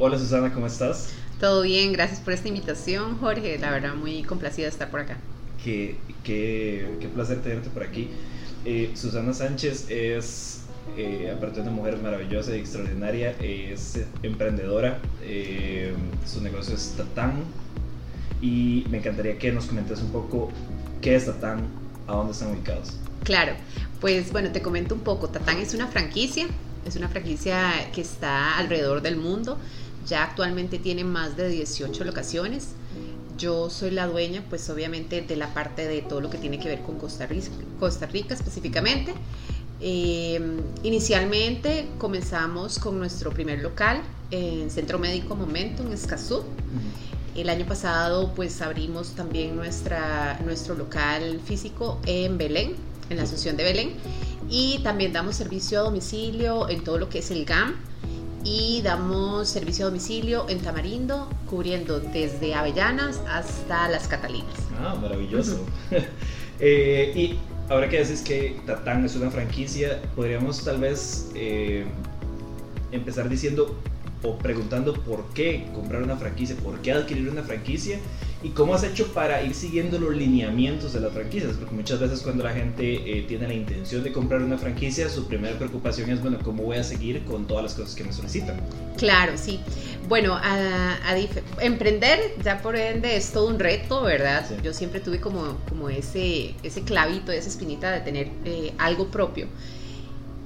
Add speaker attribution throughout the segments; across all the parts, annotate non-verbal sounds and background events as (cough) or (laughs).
Speaker 1: Hola Susana, ¿cómo estás?
Speaker 2: Todo bien, gracias por esta invitación, Jorge. La verdad, muy complacida de estar por acá.
Speaker 1: Qué, qué, qué placer tenerte por aquí. Eh, Susana Sánchez es, eh, aparte de una mujer maravillosa y extraordinaria, es emprendedora. Eh, su negocio es Tatán. Y me encantaría que nos comentes un poco qué es Tatán, a dónde están ubicados.
Speaker 2: Claro, pues bueno, te comento un poco. Tatán es una franquicia, es una franquicia que está alrededor del mundo. Ya actualmente tiene más de 18 locaciones. Yo soy la dueña, pues obviamente, de la parte de todo lo que tiene que ver con Costa Rica, Costa Rica específicamente. Eh, inicialmente comenzamos con nuestro primer local en Centro Médico Momento, en Escazú. El año pasado pues abrimos también nuestra, nuestro local físico en Belén, en la Asociación de Belén. Y también damos servicio a domicilio en todo lo que es el GAM. Y damos servicio a domicilio en Tamarindo, cubriendo desde Avellanas hasta Las Catalinas.
Speaker 1: Ah, maravilloso. (laughs) Eh, y ahora que dices que Tatán es una franquicia, podríamos tal vez eh, empezar diciendo o preguntando por qué comprar una franquicia, por qué adquirir una franquicia y cómo has hecho para ir siguiendo los lineamientos de las franquicias, porque muchas veces cuando la gente eh, tiene la intención de comprar una franquicia, su primera preocupación es, bueno, ¿cómo voy a seguir con todas las cosas que me solicitan?
Speaker 2: Claro, sí. Bueno, a, emprender ya por ende es todo un reto, ¿verdad? Yo siempre tuve como, como ese, ese clavito, esa espinita de tener eh, algo propio.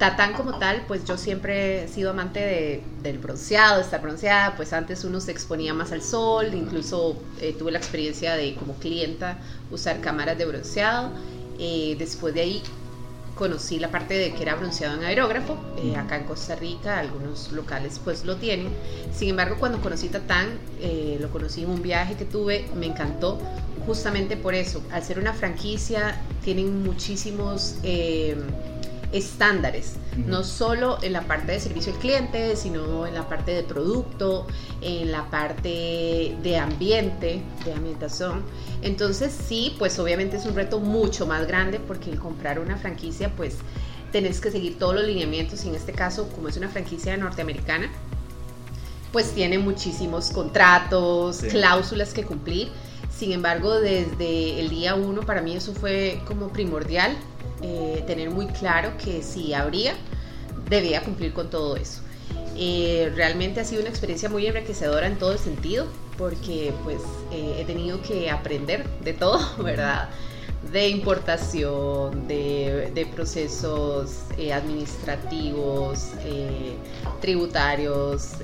Speaker 2: Tatán como tal, pues yo siempre he sido amante de, del bronceado, de estar bronceada, pues antes uno se exponía más al sol, incluso eh, tuve la experiencia de como clienta usar cámaras de bronceado. Eh, después de ahí conocí la parte de que era bronceado en aerógrafo, eh, acá en Costa Rica algunos locales pues lo tienen. Sin embargo, cuando conocí Tatán, lo conocí en un viaje que tuve, me encantó justamente por eso. Al ser una franquicia, tienen muchísimos estándares, no solo en la parte de servicio al cliente, sino en la parte de producto, en la parte de ambiente, de ambientación. Entonces sí, pues obviamente es un reto mucho más grande porque el comprar una franquicia, pues tenés que seguir todos los lineamientos y en este caso, como es una franquicia norteamericana, pues tiene muchísimos contratos, cláusulas que cumplir. Sin embargo, desde el día uno para mí eso fue como primordial eh, tener muy claro que si habría, debía cumplir con todo eso. Eh, realmente ha sido una experiencia muy enriquecedora en todo el sentido, porque pues eh, he tenido que aprender de todo, (laughs) ¿verdad? De importación, de, procesos administrativos, tributarios,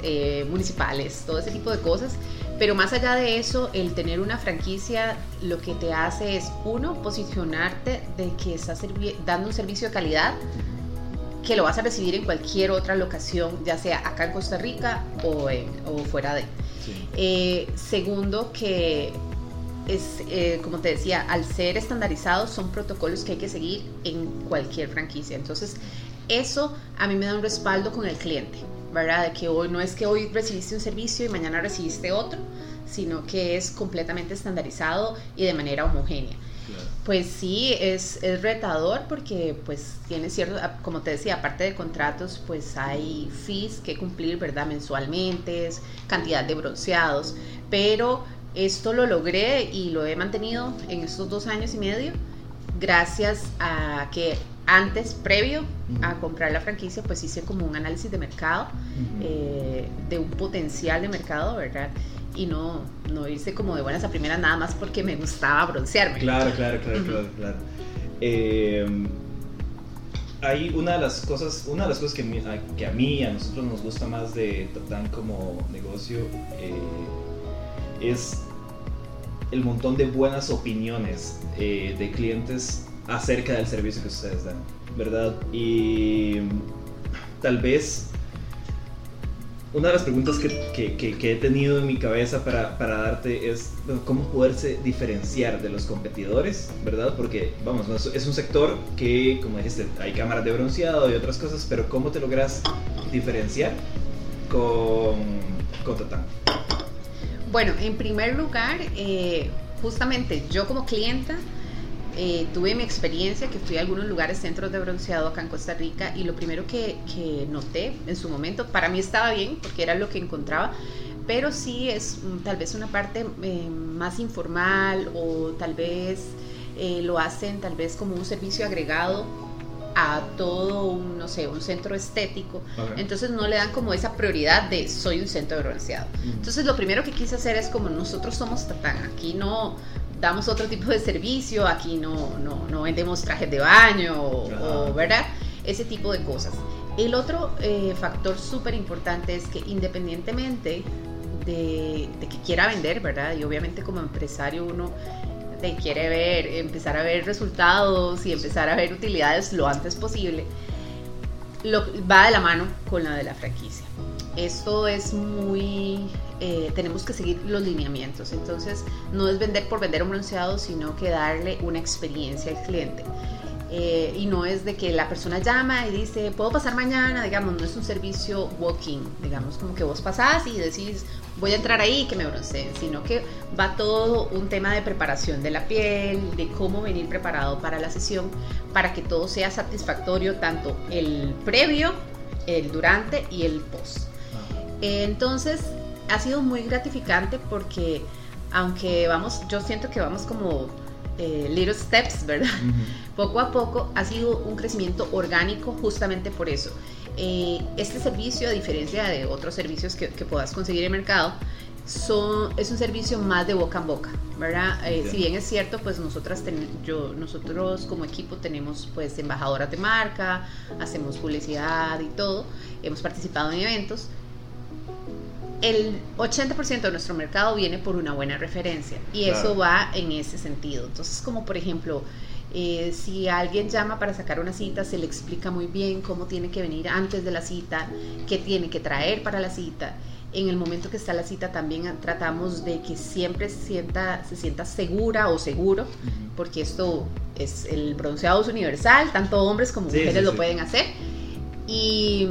Speaker 2: municipales, todo ese tipo de cosas pero más allá de eso, el tener una franquicia lo que te hace es, uno, posicionarte de que estás dando un servicio de calidad que lo vas a recibir en cualquier otra locación, ya sea acá en Costa Rica o, fuera de. Eh, segundo, que es, eh, como te decía, al ser estandarizados son protocolos que hay que seguir en cualquier franquicia. Entonces, eso a mí me da un respaldo con el cliente. ¿verdad? De que hoy no es que hoy recibiste un servicio y mañana recibiste otro, sino que es completamente estandarizado y de manera homogénea. Pues sí, es, es, retador porque pues tiene cierto, ah, como te decía, aparte de contratos, pues hay fees que cumplir, ¿verdad? Mensualmente, cantidad de bronceados, pero esto lo logré y lo he mantenido en estos dos años y medio gracias a que antes, previo a comprar la franquicia, pues hice como un análisis de mercado, eh, de un potencial de mercado, ¿verdad? Y no, no irse como de buenas a primeras nada más porque me gustaba broncearme.
Speaker 1: Claro, claro, claro, claro, claro. Eh, hay una de las cosas, una de las cosas que, que a mí, a nosotros nos gusta más de Tatán como negocio eh, es el montón de buenas opiniones de clientes acerca del servicio que ustedes dan, ¿verdad? Y tal vez una de las preguntas que, que, he tenido en mi cabeza para, para darte es cómo poderse diferenciar de los competidores, ¿verdad? Porque, vamos, es un sector que, como dijiste, hay cámaras de bronceado y otras cosas, pero ¿cómo te logras diferenciar con, con Tatán?
Speaker 2: Bueno, en primer lugar, eh, justamente yo como clienta, eh, tuve mi experiencia, que fui a algunos lugares, centros de bronceado acá en Costa Rica, y lo primero que, que noté en su momento, para mí estaba bien, porque era lo que encontraba, pero sí es mm, tal vez una parte eh, más informal o tal vez lo hacen tal vez como un servicio agregado a todo un, no sé, un centro estético. Entonces no le dan como esa prioridad de soy un centro de bronceado. Entonces lo primero que quise hacer es como nosotros somos Tatán, aquí no damos otro tipo de servicio, aquí no, no, no vendemos trajes de baño o, ¿verdad? Ese tipo de cosas. El otro eh, factor súper importante es que independientemente de, que quiera vender, ¿verdad? Y obviamente como empresario uno te quiere ver, empezar a ver resultados y empezar a ver utilidades lo antes posible, lo, va de la mano con la de la franquicia. Esto es muy, eh, tenemos que seguir los lineamientos, entonces no es vender por vender un bronceado, sino que darle una experiencia al cliente. Eh, y no es de que la persona llama y dice, puedo pasar mañana, digamos, no es un servicio walking, digamos, como que vos pasás y decís, voy a entrar ahí y que me bronceen, sino que va todo un tema de preparación de la piel, de cómo venir preparado para la sesión, para que todo sea satisfactorio, tanto el previo, el durante y el post. Entonces, ha sido muy gratificante porque aunque vamos, yo siento que vamos como eh, little steps, ¿verdad? (laughs) Poco a poco ha sido un crecimiento orgánico justamente por eso. Eh, este servicio, a diferencia de otros servicios que, puedas conseguir en el mercado, son, es un servicio más de boca en boca, ¿verdad? Eh, si bien es cierto, pues nosotras yo, nosotros como equipo tenemos pues embajadoras de marca, hacemos publicidad y todo, hemos participado en eventos, el 80% de nuestro mercado viene por una buena referencia y eso va en ese sentido. Entonces, como por ejemplo, eh, si alguien llama para sacar una cita, se le explica muy bien cómo tiene que venir antes de la cita, qué tiene que traer para la cita. En el momento que está la cita también tratamos de que siempre se sienta, se sienta segura o seguro, porque esto es el bronceado es universal, tanto hombres como mujeres lo pueden hacer. Y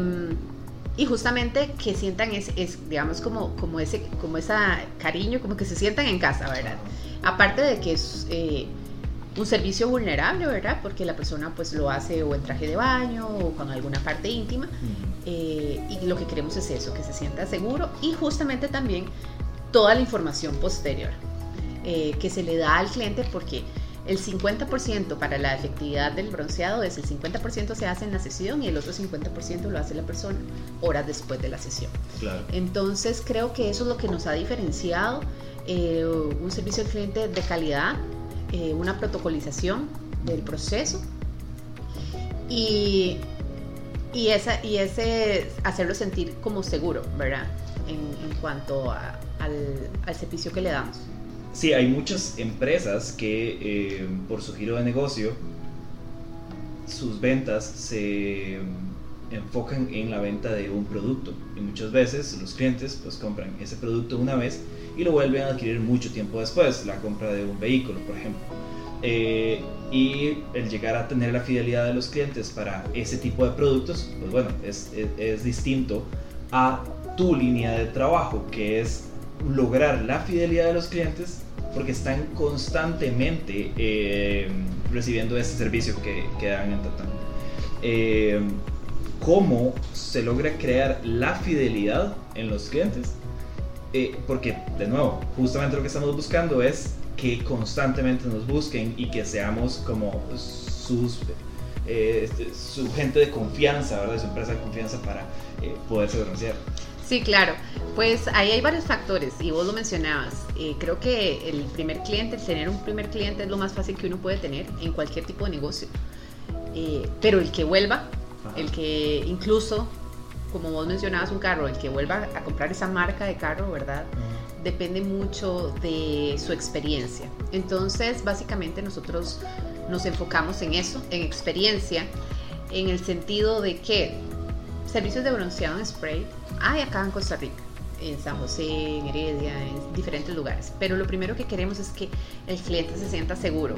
Speaker 2: y justamente que sientan es, es, digamos como como ese como esa cariño como que se sientan en casa verdad aparte de que es eh, un servicio vulnerable verdad porque la persona pues lo hace o en traje de baño o con alguna parte íntima. Eh, y lo que queremos es eso que se sienta seguro y justamente también toda la información posterior eh, que se le da al cliente porque el 50% para la efectividad del bronceado es el 50% se hace en la sesión y el otro 50% lo hace la persona horas después de la sesión. Entonces creo que eso es lo que nos ha diferenciado eh, un servicio al cliente de calidad, eh, una protocolización del proceso y, y, esa, y ese hacerlo sentir como seguro, ¿verdad? En, cuanto al, al servicio que le damos.
Speaker 1: Sí, hay muchas empresas que eh, por su giro de negocio, sus ventas se enfocan en la venta de un producto y muchas veces los clientes pues compran ese producto una vez y lo vuelven a adquirir mucho tiempo después, la compra de un vehículo por ejemplo. Eh, y el llegar a tener la fidelidad de los clientes para ese tipo de productos, pues bueno, es, es distinto a tu línea de trabajo, que es lograr la fidelidad de los clientes porque están constantemente eh, recibiendo este servicio que, que dan en Tatán. Eh, ¿Cómo se logra crear la fidelidad en los clientes? Eh, porque, de nuevo, justamente lo que estamos buscando es que constantemente nos busquen y que seamos como sus, este, su gente de confianza, ¿verdad? Su empresa de confianza para poderse diferenciar.
Speaker 2: Sí, claro. Pues ahí hay varios factores y vos lo mencionabas. Eh, creo que el primer cliente, el tener un primer cliente es lo más fácil que uno puede tener en cualquier tipo de negocio. Eh, pero el que vuelva, el que incluso, como vos mencionabas un carro, el que vuelva a comprar esa marca de carro, ¿verdad? Depende mucho de su experiencia. Entonces, básicamente nosotros nos enfocamos en eso, en experiencia, en el sentido de que servicios de bronceado en spray hay acá en Costa Rica, en San José, en Heredia, en diferentes lugares. Pero lo primero que queremos es que el cliente se sienta seguro.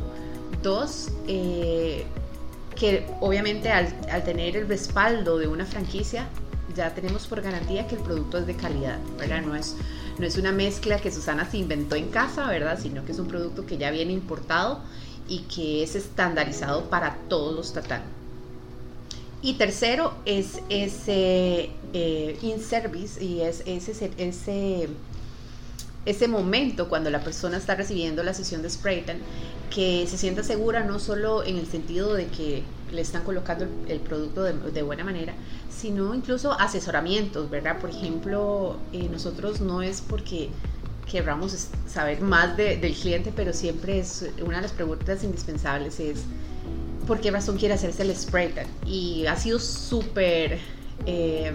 Speaker 2: Dos, eh, que obviamente al, tener el respaldo de una franquicia, ya tenemos por garantía que el producto es de calidad, ¿verdad? No es, no es una mezcla que Susana se inventó en casa, ¿verdad? Sino que es un producto que ya viene importado y que es estandarizado para todos los tatán. Y tercero es ese eh, in-service y es ese, ese, ese momento cuando la persona está recibiendo la sesión de spray que se sienta segura no solo en el sentido de que le están colocando el, producto de, buena manera, sino incluso asesoramientos, ¿verdad? Por ejemplo, eh, nosotros no es porque querramos saber más del cliente, pero siempre es una de las preguntas indispensables es por qué razón quiere hacerse el spray. Y ha sido súper eh,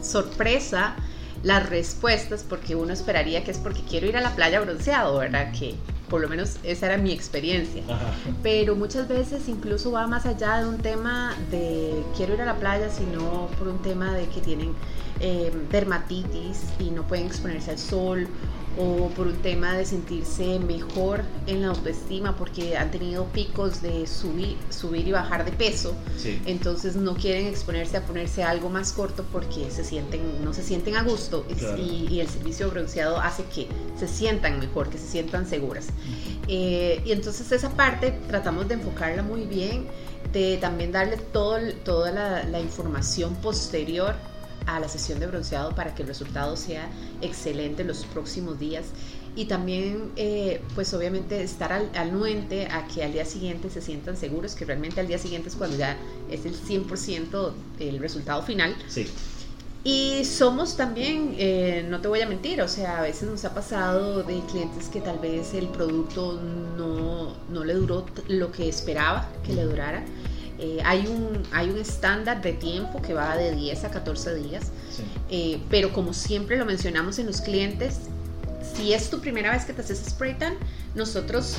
Speaker 2: sorpresa las respuestas porque uno esperaría que es porque quiero ir a la playa bronceado, ¿verdad? Que por lo menos esa era mi experiencia. Pero muchas veces incluso va más allá de un tema de quiero ir a la playa, sino por un tema de que tienen eh, dermatitis y no pueden exponerse al sol o por un tema de sentirse mejor en la autoestima porque han tenido picos de subir, subir y bajar de peso, entonces no quieren exponerse a ponerse algo más corto porque se sienten, no se sienten a gusto y, el servicio bronceado hace que se sientan mejor, que se sientan seguras. Eh, y entonces esa parte tratamos de enfocarla muy bien, de también darle todo, toda la, la información posterior a la sesión de bronceado para que el resultado sea excelente los próximos días y también eh, pues obviamente estar al, anuente a que al día siguiente se sientan seguros que realmente al día siguiente es cuando ya es el 100% el resultado final
Speaker 1: sí.
Speaker 2: y somos también, eh, no te voy a mentir, o sea, a veces nos ha pasado de clientes que tal vez el producto no, no le duró lo que esperaba que le durara. Eh, hay, un, hay un estándar de tiempo que va de 10 a 14 días, eh, pero como siempre lo mencionamos en los clientes, si es tu primera vez que te haces spray tan, nosotros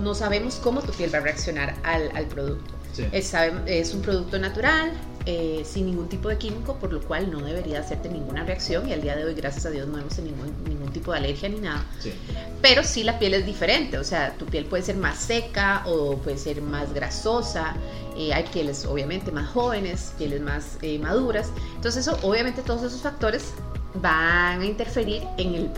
Speaker 2: no sabemos cómo tu piel va a reaccionar al, al producto. Es, es, un producto natural, eh, sin ningún tipo de químico, por lo cual no debería hacerte ninguna reacción y al día de hoy, gracias a Dios, no hemos tenido ningún, ningún tipo de alergia ni nada. Pero sí la piel es diferente, o sea, tu piel puede ser más seca o puede ser más grasosa, eh, hay pieles obviamente más jóvenes, pieles más eh, maduras, entonces eso, obviamente todos esos factores van a interferir en el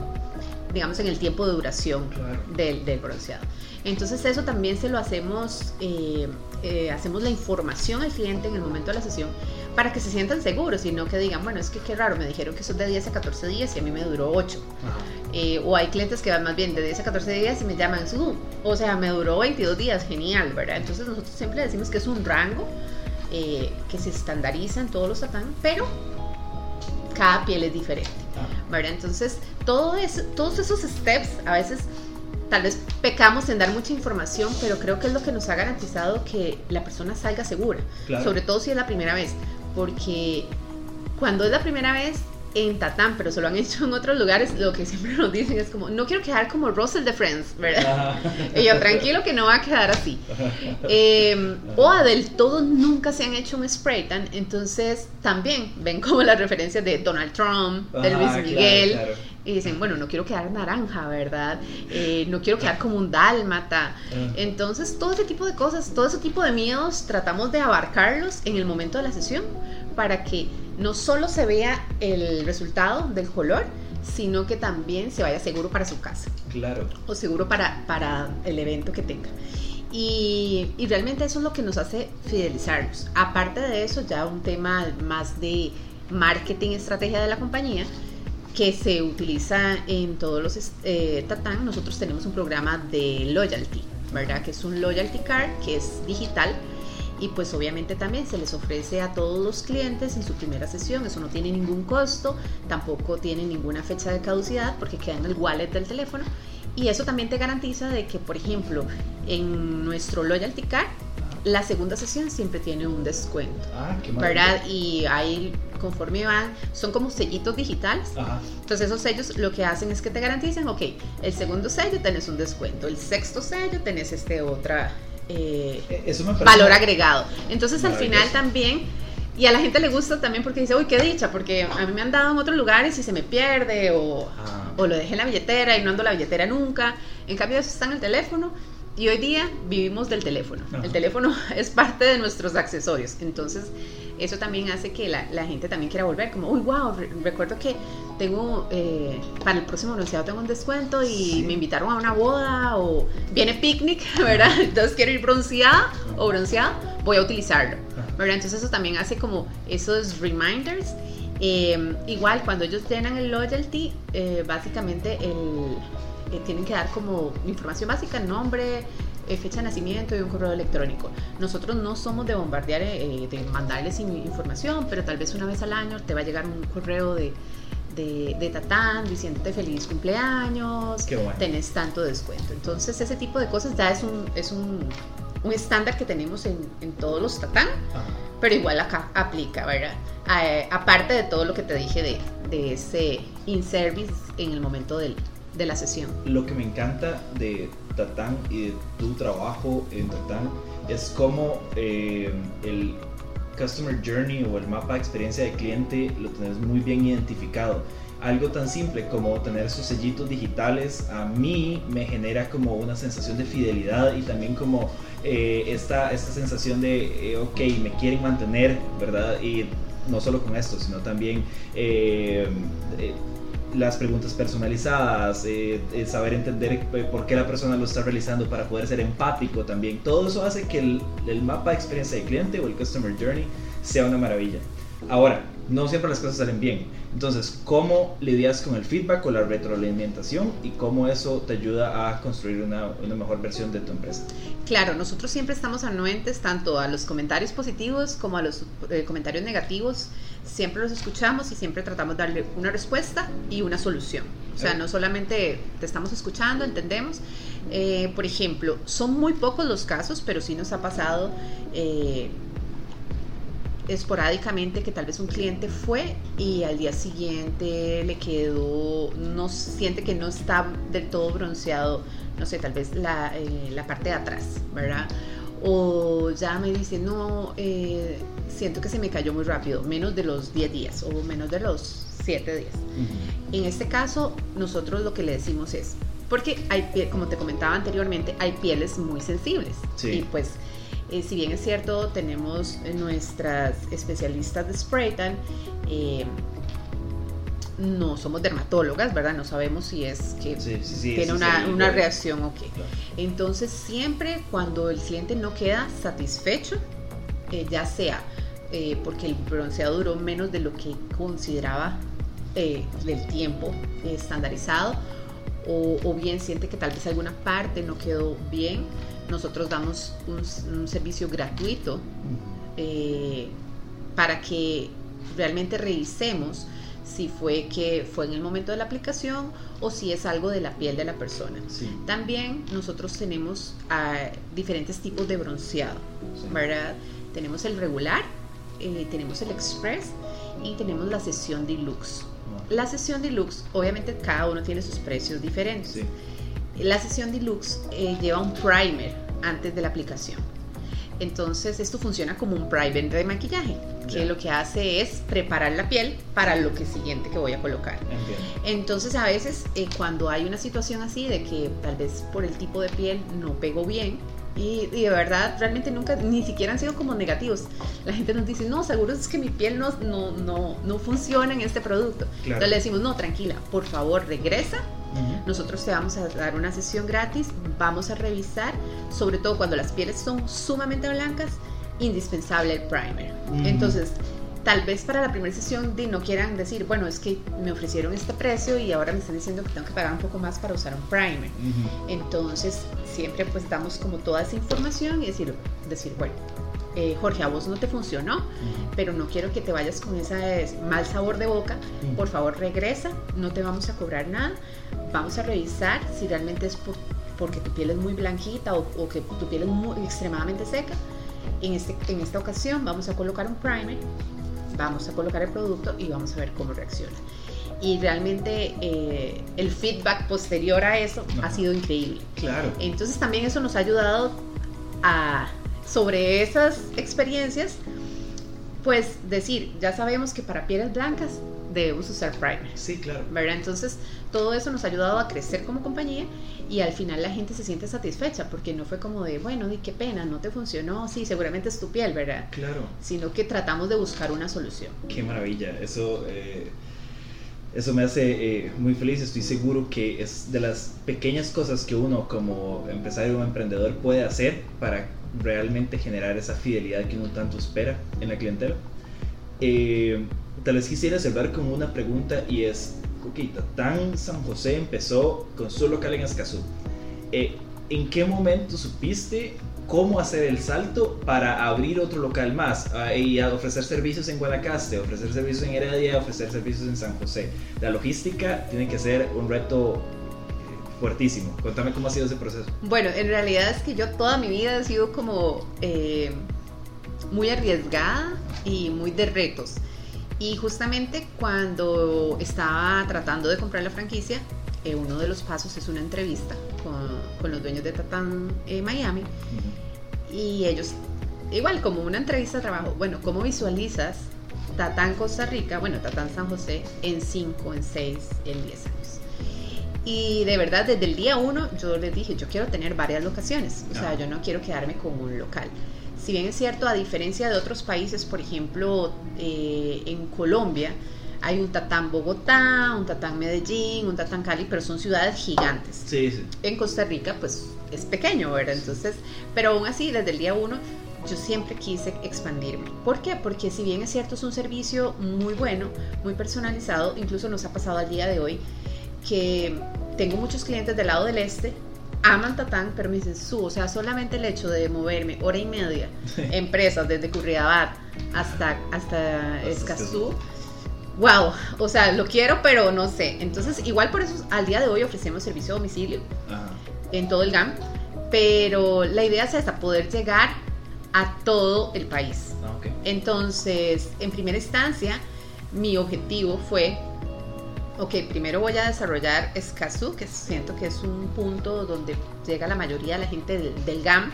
Speaker 2: digamos, en el tiempo de duración del, del, bronceado. Entonces eso también se lo hacemos, eh, eh, hacemos la información al cliente en el momento de la sesión para que se sientan seguros y no que digan, bueno, es que qué raro, me dijeron que son de 10 a 14 días y a mí me duró 8. Eh, o hay clientes que van más bien de 10 a 14 días y me llaman, o sea, me duró 22 días, genial, ¿verdad? Entonces nosotros siempre decimos que es un rango que se estandariza en todos los tatán, pero cada piel es diferente. ¿Verdad? Entonces, todo eso, todos esos steps a veces tal vez pecamos en dar mucha información, pero creo que es lo que nos ha garantizado que la persona salga segura, sobre todo si es la primera vez, porque cuando es la primera vez en Tatán, pero se lo han hecho en otros lugares, lo que siempre nos dicen es como, no quiero quedar como Russell de Friends, ¿verdad? y yo, tranquilo que no va a quedar así. Eh, o del todo nunca se han hecho un spray tan, entonces también ven como las referencias de Donald Trump, de Luis Miguel. Y dicen, bueno, no quiero quedar naranja, ¿verdad? Eh, no quiero quedar como un dálmata. Entonces, todo ese tipo de cosas, todo ese tipo de miedos, tratamos de abarcarlos en el momento de la sesión para que no solo se vea el resultado del color, sino que también se vaya seguro para su casa.
Speaker 1: Claro.
Speaker 2: O seguro para, para el evento que tenga. Y, y, realmente eso es lo que nos hace fidelizarnos. Aparte de eso, ya un tema más de marketing, estrategia de la compañía, que se utiliza en todos los eh, Tatán. Nosotros tenemos un programa de loyalty, ¿verdad? Que es un loyalty card que es digital y pues obviamente también se les ofrece a todos los clientes en su primera sesión, eso no tiene ningún costo, tampoco tiene ninguna fecha de caducidad porque queda en el wallet del teléfono y eso también te garantiza de que por ejemplo en nuestro loyalty card la segunda sesión siempre tiene un descuento,
Speaker 1: ah, qué
Speaker 2: ¿verdad? Y ahí conforme van, son como sellitos digitales. Entonces esos sellos lo que hacen es que te garantizan, ok, el segundo sello tenés un descuento, el sexto sello tenés este otra eh, valor agregado. Entonces al final también, y a la gente le gusta también porque dice, uy, qué dicha, porque a mí me han dado en otros lugares y se me pierde o, ah. o lo dejé en la billetera y no ando la billetera nunca. En cambio eso está en el teléfono Y hoy día vivimos del teléfono. El teléfono (laughs) es parte de nuestros accesorios. Entonces, eso también hace que la, gente también quiera volver. Como, uy, wow, recuerdo que tengo, eh, para el próximo bronceado tengo un descuento y me invitaron a una boda o viene picnic, (laughs) ¿verdad? Entonces quiero ir bronceada o bronceada, voy a utilizarlo, ¿verdad? Entonces eso también hace como esos reminders. Em, igual, cuando ellos llenan el loyalty, eh, básicamente el, eh, tienen que dar como información básica, nombre, eh, fecha de nacimiento y un correo electrónico. Nosotros no somos de bombardear, eh, de mandarles información, pero tal vez una vez al año te va a llegar un correo de, de, Tatán diciéndote feliz cumpleaños, tenés tanto descuento. Entonces ese tipo de cosas ya es un, es un, un estándar que tenemos en, en todos los Tatán, pero igual acá aplica, ¿verdad? aparte de todo lo que te dije de, de ese in-service en el momento del, de la sesión.
Speaker 1: Lo que me encanta de Tatán y de tu trabajo en Tatán es cómo eh, el Customer Journey o el mapa de experiencia de cliente lo tenés muy bien identificado. Algo tan simple como tener esos sellitos digitales a mí me genera como una sensación de fidelidad y también como eh, esta, esta sensación de, eh, ok, me quieren mantener, ¿verdad? Y no solo con esto, sino también las preguntas personalizadas, eh, eh, saber entender eh, por qué la persona lo está realizando para poder ser empático también. Todo eso hace que el, el mapa de experiencia de cliente o el Customer Journey sea una maravilla. Ahora, no siempre las cosas salen bien. Entonces, ¿cómo lidias con el feedback o la retroalimentación y cómo eso te ayuda a construir una, una, mejor versión de tu empresa?
Speaker 2: Claro, nosotros siempre estamos anuentes tanto a los comentarios positivos como a los eh, comentarios negativos. Siempre los escuchamos y siempre tratamos de darle una respuesta y una solución. O sea, no solamente te estamos escuchando, entendemos. Eh, por ejemplo, son muy pocos los casos, pero sí nos ha pasado. Eh, esporádicamente que tal vez un cliente fue y al día siguiente le quedó, no siente que no está del todo bronceado, no sé, tal vez la, eh, la parte de atrás, ¿verdad? O ya me dice, no, eh, siento que se me cayó muy rápido, menos de los 10 días o menos de los 7 días. En este caso, nosotros lo que le decimos es, porque hay, como te comentaba anteriormente, hay pieles muy sensibles. Y pues eh, si bien es cierto, tenemos nuestras especialistas de spray tan, eh, no somos dermatólogas, ¿verdad? No sabemos si es que tiene una, reacción o qué. Entonces, siempre cuando el cliente no queda satisfecho, eh, ya sea porque el bronceado duró menos de lo que consideraba del tiempo estandarizado, o, o, bien siente que tal vez alguna parte no quedó bien, nosotros damos un, servicio gratuito eh, para que realmente revisemos si fue que fue en el momento de la aplicación o si es algo de la piel de la persona. También nosotros tenemos ah, diferentes tipos de bronceado, ¿verdad? Tenemos el regular, eh, tenemos el express y tenemos la sesión deluxe. La sesión deluxe, obviamente cada uno tiene sus precios diferentes. La sesión deluxe eh, lleva un primer antes de la aplicación. Entonces esto funciona como un primer de maquillaje, que lo que hace es preparar la piel para lo que siguiente que voy a colocar. Entonces a veces eh, cuando hay una situación así de que tal vez por el tipo de piel no pego bien, y, de verdad, realmente nunca, ni siquiera han sido como negativos. La gente nos dice, no, seguro es que mi piel no, no, no, no funciona en este producto. Entonces le decimos, no, tranquila, por favor, regresa nosotros te vamos a dar una sesión gratis, vamos a revisar, sobre todo cuando las pieles son sumamente blancas, indispensable el primer. Entonces, tal vez para la primera sesión no quieran decir, bueno, es que me ofrecieron este precio y ahora me están diciendo que tengo que pagar un poco más para usar un primer. Entonces, siempre pues damos como toda esa información y decir, decir bueno, eh, Jorge, a vos no te funcionó, pero no quiero que te vayas con ese mal sabor de boca. Por favor, regresa, no te vamos a cobrar nada. Vamos a revisar si realmente es porque tu piel es muy blanquita o, que tu piel es muy, extremadamente seca. En, este, en esta ocasión vamos a colocar un primer, vamos a colocar el producto y vamos a ver cómo reacciona. Y realmente eh, el feedback posterior a eso ha sido increíble.
Speaker 1: Claro.
Speaker 2: Entonces también eso nos ha ayudado a sobre esas experiencias, pues decir, ya sabemos que para pieles blancas debemos usar primer.
Speaker 1: Sí, claro.
Speaker 2: ¿verdad? Entonces, todo eso nos ha ayudado a crecer como compañía y al final la gente se siente satisfecha porque no fue como de, bueno, di qué pena, no te funcionó, sí, seguramente es tu piel, ¿verdad?
Speaker 1: Claro.
Speaker 2: Sino que tratamos de buscar una solución.
Speaker 1: Qué maravilla. Eso, eh, eso me hace eh, muy feliz. Estoy seguro que es de las pequeñas cosas que uno como empresario o emprendedor puede hacer para realmente generar esa fidelidad que uno tanto espera en la clientela. Eh, tal vez quisiera cerrar con una pregunta y es, ok, Tatán San José empezó con su local en Escazú. Eh, ¿En qué momento supiste cómo hacer el salto para abrir otro local más ah, y ofrecer servicios en Guanacaste, ofrecer servicios en Heredia, ofrecer servicios en San José? La logística tiene que ser un reto eh, fuertísimo. Contame cómo ha sido ese proceso.
Speaker 2: Bueno, en realidad es que yo toda mi vida he sido como eh, muy arriesgada y muy de retos. Y justamente cuando estaba tratando de comprar la franquicia, eh, uno de los pasos es una entrevista con, con los dueños de Tatán eh, Miami. Y ellos, igual como una entrevista de trabajo, bueno, ¿cómo visualizas Tatán Costa Rica, bueno, Tatán San José en 5, en 6, en 10 años? Y de verdad, desde el día uno yo les dije, yo quiero tener varias locaciones, o sea, yo no quiero quedarme con un local. Si bien es cierto, a diferencia de otros países, por ejemplo, eh, en Colombia, hay un Tatán Bogotá, un Tatán Medellín, un Tatán Cali, pero son ciudades gigantes.
Speaker 1: Sí, sí.
Speaker 2: En Costa Rica, pues es pequeño, ¿verdad? Entonces, pero aún así, desde el día uno, yo siempre quise expandirme. ¿Por qué? Porque si bien es cierto, es un servicio muy bueno, muy personalizado, incluso nos ha pasado al día de hoy que tengo muchos clientes del lado del este aman Tatán, pero me dicen, su, o sea, solamente el hecho de moverme hora y media, empresas desde Curridabat hasta, hasta Escazú, wow, o sea, lo quiero, pero no sé. Entonces, igual por eso al día de hoy ofrecemos servicio a domicilio
Speaker 1: Ajá.
Speaker 2: En todo el GAM, pero la idea es hasta poder llegar a todo el país.
Speaker 1: Ah, ok.
Speaker 2: Entonces, en primera instancia, mi objetivo fue, ok, primero voy a desarrollar Escazú, que siento que es un punto donde llega la mayoría de la gente del, del GAM.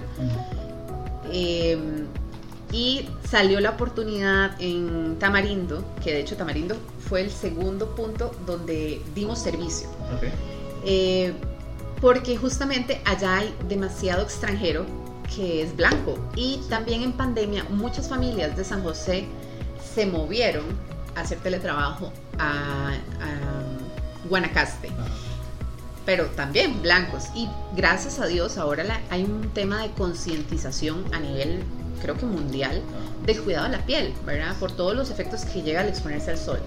Speaker 2: Eh, y salió la oportunidad en Tamarindo, que de hecho Tamarindo fue el segundo punto donde dimos servicio.
Speaker 1: Ok.
Speaker 2: Eh, porque justamente allá hay demasiado extranjero que es blanco. Y también en pandemia muchas familias de San José se movieron a hacer teletrabajo a, a Guanacaste pero también blancos. Y gracias a Dios ahora la- hay un tema de concientización a nivel, creo que mundial, del cuidado de la piel, ¿verdad? Por todos los efectos que llega al exponerse al sol.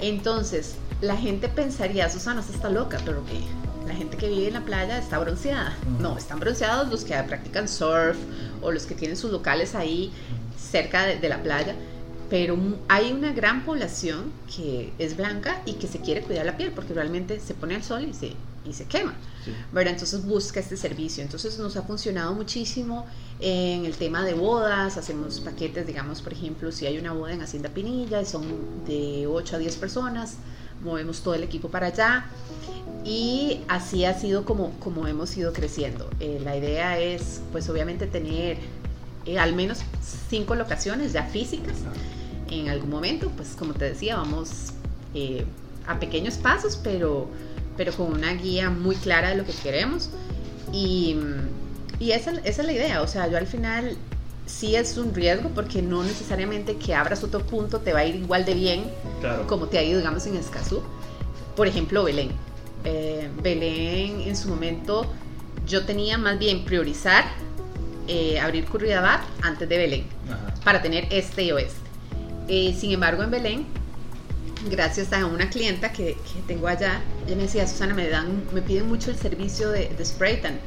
Speaker 2: Entonces, la gente pensaría, Susana, usted está loca, pero que la gente que vive en la playa está bronceada. No, están bronceados los que practican surf o los que tienen sus locales ahí cerca de, de la playa. Pero hay una gran población que es blanca y que se quiere cuidar la piel porque realmente se pone al sol y se, y se quema.
Speaker 1: Sí.
Speaker 2: ¿verdad? Entonces busca este servicio. Entonces nos ha funcionado muchísimo en el tema de bodas. Hacemos paquetes, digamos, por ejemplo, si hay una boda en Hacienda Pinilla y son de 8 a 10 personas, movemos todo el equipo para allá. Y así ha sido como, como hemos ido creciendo. Eh, la idea es, pues obviamente, tener eh, al menos cinco locaciones ya físicas en algún momento, pues como te decía, vamos eh, a pequeños pasos, pero, pero con una guía muy clara de lo que queremos. Y, y esa, esa es la idea, o sea, yo al final sí es un riesgo porque no necesariamente que abras otro punto te va a ir igual de bien
Speaker 1: Claro.
Speaker 2: como te ha ido, digamos, en Escazú. Por ejemplo, Belén. Eh, Belén en su momento yo tenía más bien priorizar eh, abrir Curridabat antes de Belén
Speaker 1: Ajá.
Speaker 2: para tener este y oeste. Eh, sin embargo, en Belén, gracias a una clienta que, que tengo allá, ella me decía, Susana, me, dan, me piden mucho el servicio de, de spray tan,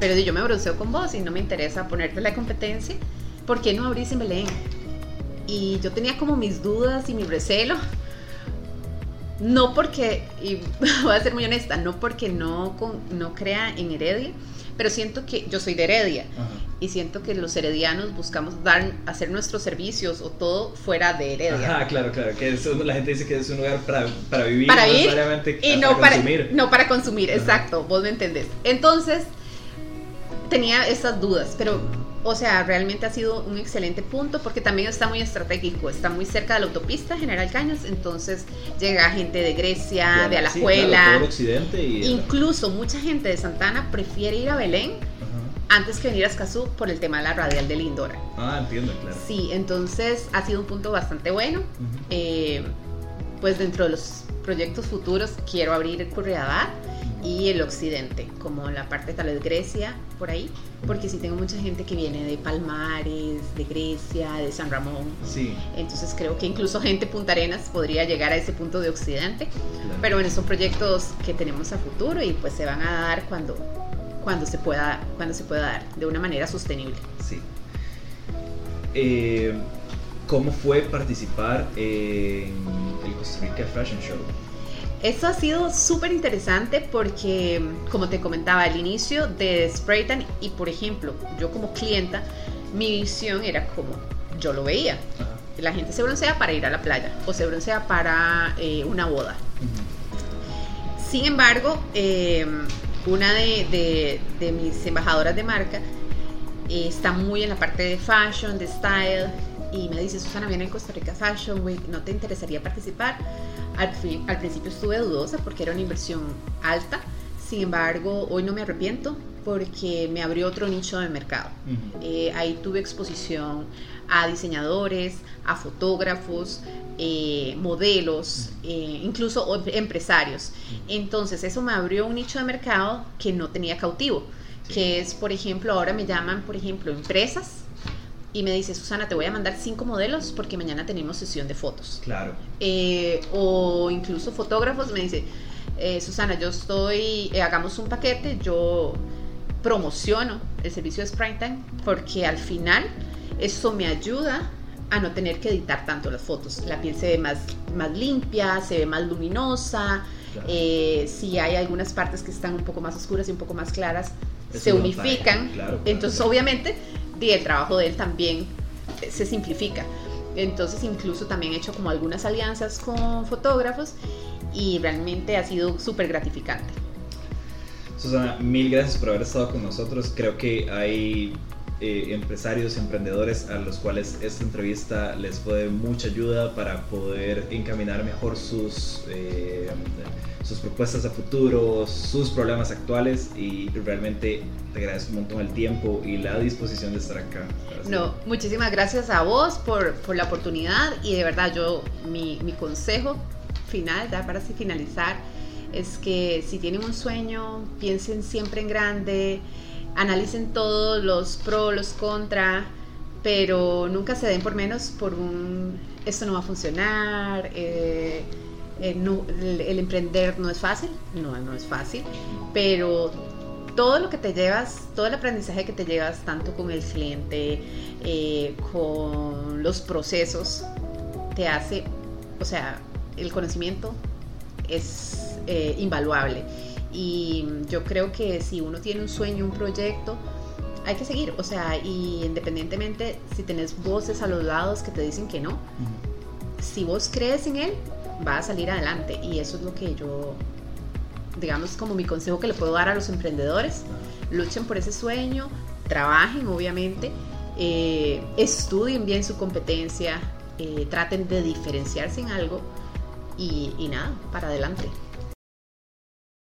Speaker 2: pero yo me bronceo con vos y no me interesa ponerte la competencia, ¿por qué no abrís en Belén? Y yo tenía como mis dudas y mi recelo, no porque, y (laughs) voy a ser muy honesta, no porque no, no crea en Heredia, pero siento que yo soy de Heredia
Speaker 1: Ajá.
Speaker 2: y siento que los heredianos buscamos dar, hacer nuestros servicios o todo fuera de Heredia.
Speaker 1: Ajá, claro, claro. Que la gente dice que es un lugar para, para vivir,
Speaker 2: Para
Speaker 1: no
Speaker 2: ir Y
Speaker 1: para
Speaker 2: no para,
Speaker 1: consumir.
Speaker 2: no para consumir,
Speaker 1: Ajá.
Speaker 2: exacto, vos me entendés. Entonces, tenía esas dudas, pero o sea, realmente ha sido un excelente punto porque también está muy estratégico, está muy cerca de la autopista General Caños, entonces llega gente de Grecia, de Alajuela,
Speaker 1: occidente
Speaker 2: incluso mucha gente de Santana prefiere ir a Belén antes que venir a Escazú por el tema de la radial de Lindora.
Speaker 1: Ah, entiendo, claro.
Speaker 2: Sí, entonces ha sido un punto bastante bueno. Eh, pues dentro de los proyectos futuros quiero abrir el y el occidente, como la parte tal vez Grecia, por ahí, porque sí tengo mucha gente que viene de Palmares, de Grecia, de San Ramón.
Speaker 1: Sí.
Speaker 2: Entonces creo que incluso gente Punta Arenas podría llegar a ese punto de occidente. Pero bueno, son proyectos que tenemos a futuro y pues se van a dar cuando, cuando, se, pueda, cuando se pueda dar, de una manera sostenible.
Speaker 1: Sí. Eh, ¿Cómo fue participar en el Costa Rica Fashion Show?
Speaker 2: Esto ha sido súper interesante porque, como te comentaba al inicio de Spraytan, y por ejemplo, yo como clienta, mi visión era como yo lo veía. La gente se broncea para ir a la playa o se broncea para eh, una boda. Sin embargo, eh, una de, mis embajadoras de marca eh, está muy en la parte de fashion, de style, y me dice, Susana, viene en Costa Rica Fashion Week, ¿no te interesaría participar? Al, al principio estuve dudosa porque era una inversión alta, sin embargo, hoy no me arrepiento porque me abrió otro nicho de mercado. Eh, ahí tuve exposición a diseñadores, a fotógrafos, eh, modelos, eh, incluso empresarios. Entonces eso me abrió un nicho de mercado que no tenía cautivo, que es, por ejemplo, ahora me llaman, por ejemplo, empresas y me dice, Susana, te voy a mandar cinco modelos porque mañana tenemos sesión de fotos.
Speaker 1: Claro.
Speaker 2: Eh, o incluso fotógrafos me dice, eh, Susana, yo estoy, eh, hagamos un paquete, yo promociono el servicio de Springtime porque al final eso me ayuda a no tener que editar tanto las fotos. La piel se ve más, más limpia, se ve más luminosa. si hay algunas partes que están un poco más oscuras y un poco más claras, se unifican. Entonces, obviamente, el trabajo de él también se simplifica. Entonces incluso también he hecho como algunas alianzas con fotógrafos y realmente ha sido súper gratificante.
Speaker 1: Susana, mil gracias por haber estado con nosotros. Creo que hay eh, empresarios, emprendedores a los cuales esta entrevista les fue de mucha ayuda para poder encaminar mejor sus, eh, sus propuestas a futuro, sus problemas actuales. Y realmente te agradezco un montón el tiempo y la disposición de estar acá.
Speaker 2: No, muchísimas gracias a vos por, por, la oportunidad. Y de verdad yo, mi, mi consejo final, ya para así finalizar, es que si tienen un sueño, piensen siempre en grande analicen todos los pros, los contra, pero nunca se den por menos por un, esto no va a funcionar, eh, eh, el, emprender no es fácil, no, no es fácil, pero todo lo que te llevas, todo el aprendizaje que te llevas, tanto con el cliente, eh, con los procesos, te hace, o sea, el conocimiento es invaluable. Y yo creo que si uno tiene un sueño, un proyecto, hay que seguir. O sea, y independientemente si tenés voces a los lados que te dicen que no, si vos crees en él, va a salir adelante. Y eso es lo que yo, digamos, como mi consejo que le puedo dar a los emprendedores. Luchen por ese sueño, trabajen, obviamente, eh, estudien bien su competencia, eh, traten de diferenciarse en algo y, y nada, para adelante.